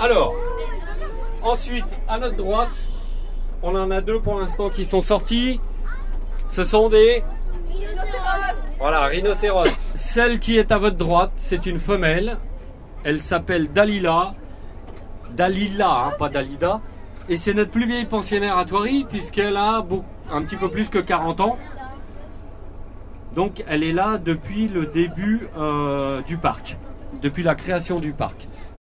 Alors, ensuite, à notre droite, on en a deux pour l'instant qui sont sortis. Ce sont des... rhinocéros. Voilà, rhinocéros. Celle qui est à votre droite, c'est une femelle. Elle s'appelle Dalila. Dalila, hein, pas Dalida. Et c'est notre plus vieille pensionnaire à Thoiry, puisqu'elle a un petit peu plus que 40 ans. Donc elle est là depuis le début euh, du parc, depuis la création du parc.